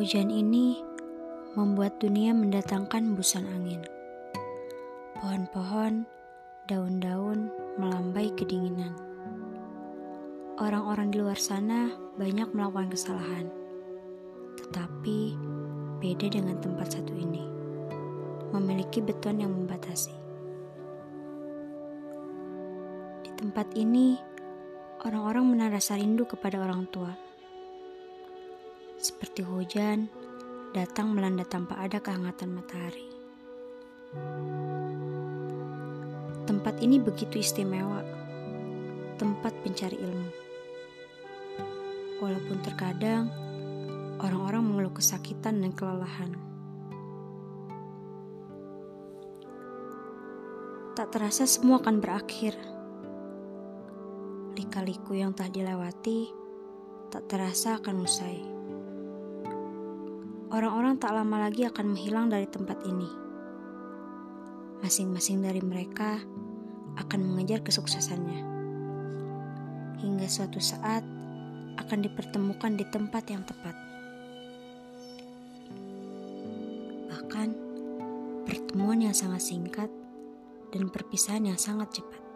Hujan ini membuat dunia mendatangkan busan angin. Pohon-pohon, daun-daun melambai kedinginan. Orang-orang di luar sana banyak melakukan kesalahan, tetapi beda dengan tempat satu ini. Memiliki beton yang membatasi. Di tempat ini, orang-orang menaruh rasa rindu kepada orang tua seperti hujan datang melanda tanpa ada kehangatan matahari. Tempat ini begitu istimewa, tempat pencari ilmu. Walaupun terkadang orang-orang mengeluh kesakitan dan kelelahan. Tak terasa semua akan berakhir. Lika-liku yang telah dilewati tak terasa akan usai orang-orang tak lama lagi akan menghilang dari tempat ini. Masing-masing dari mereka akan mengejar kesuksesannya. Hingga suatu saat akan dipertemukan di tempat yang tepat. Bahkan pertemuan yang sangat singkat dan perpisahan yang sangat cepat.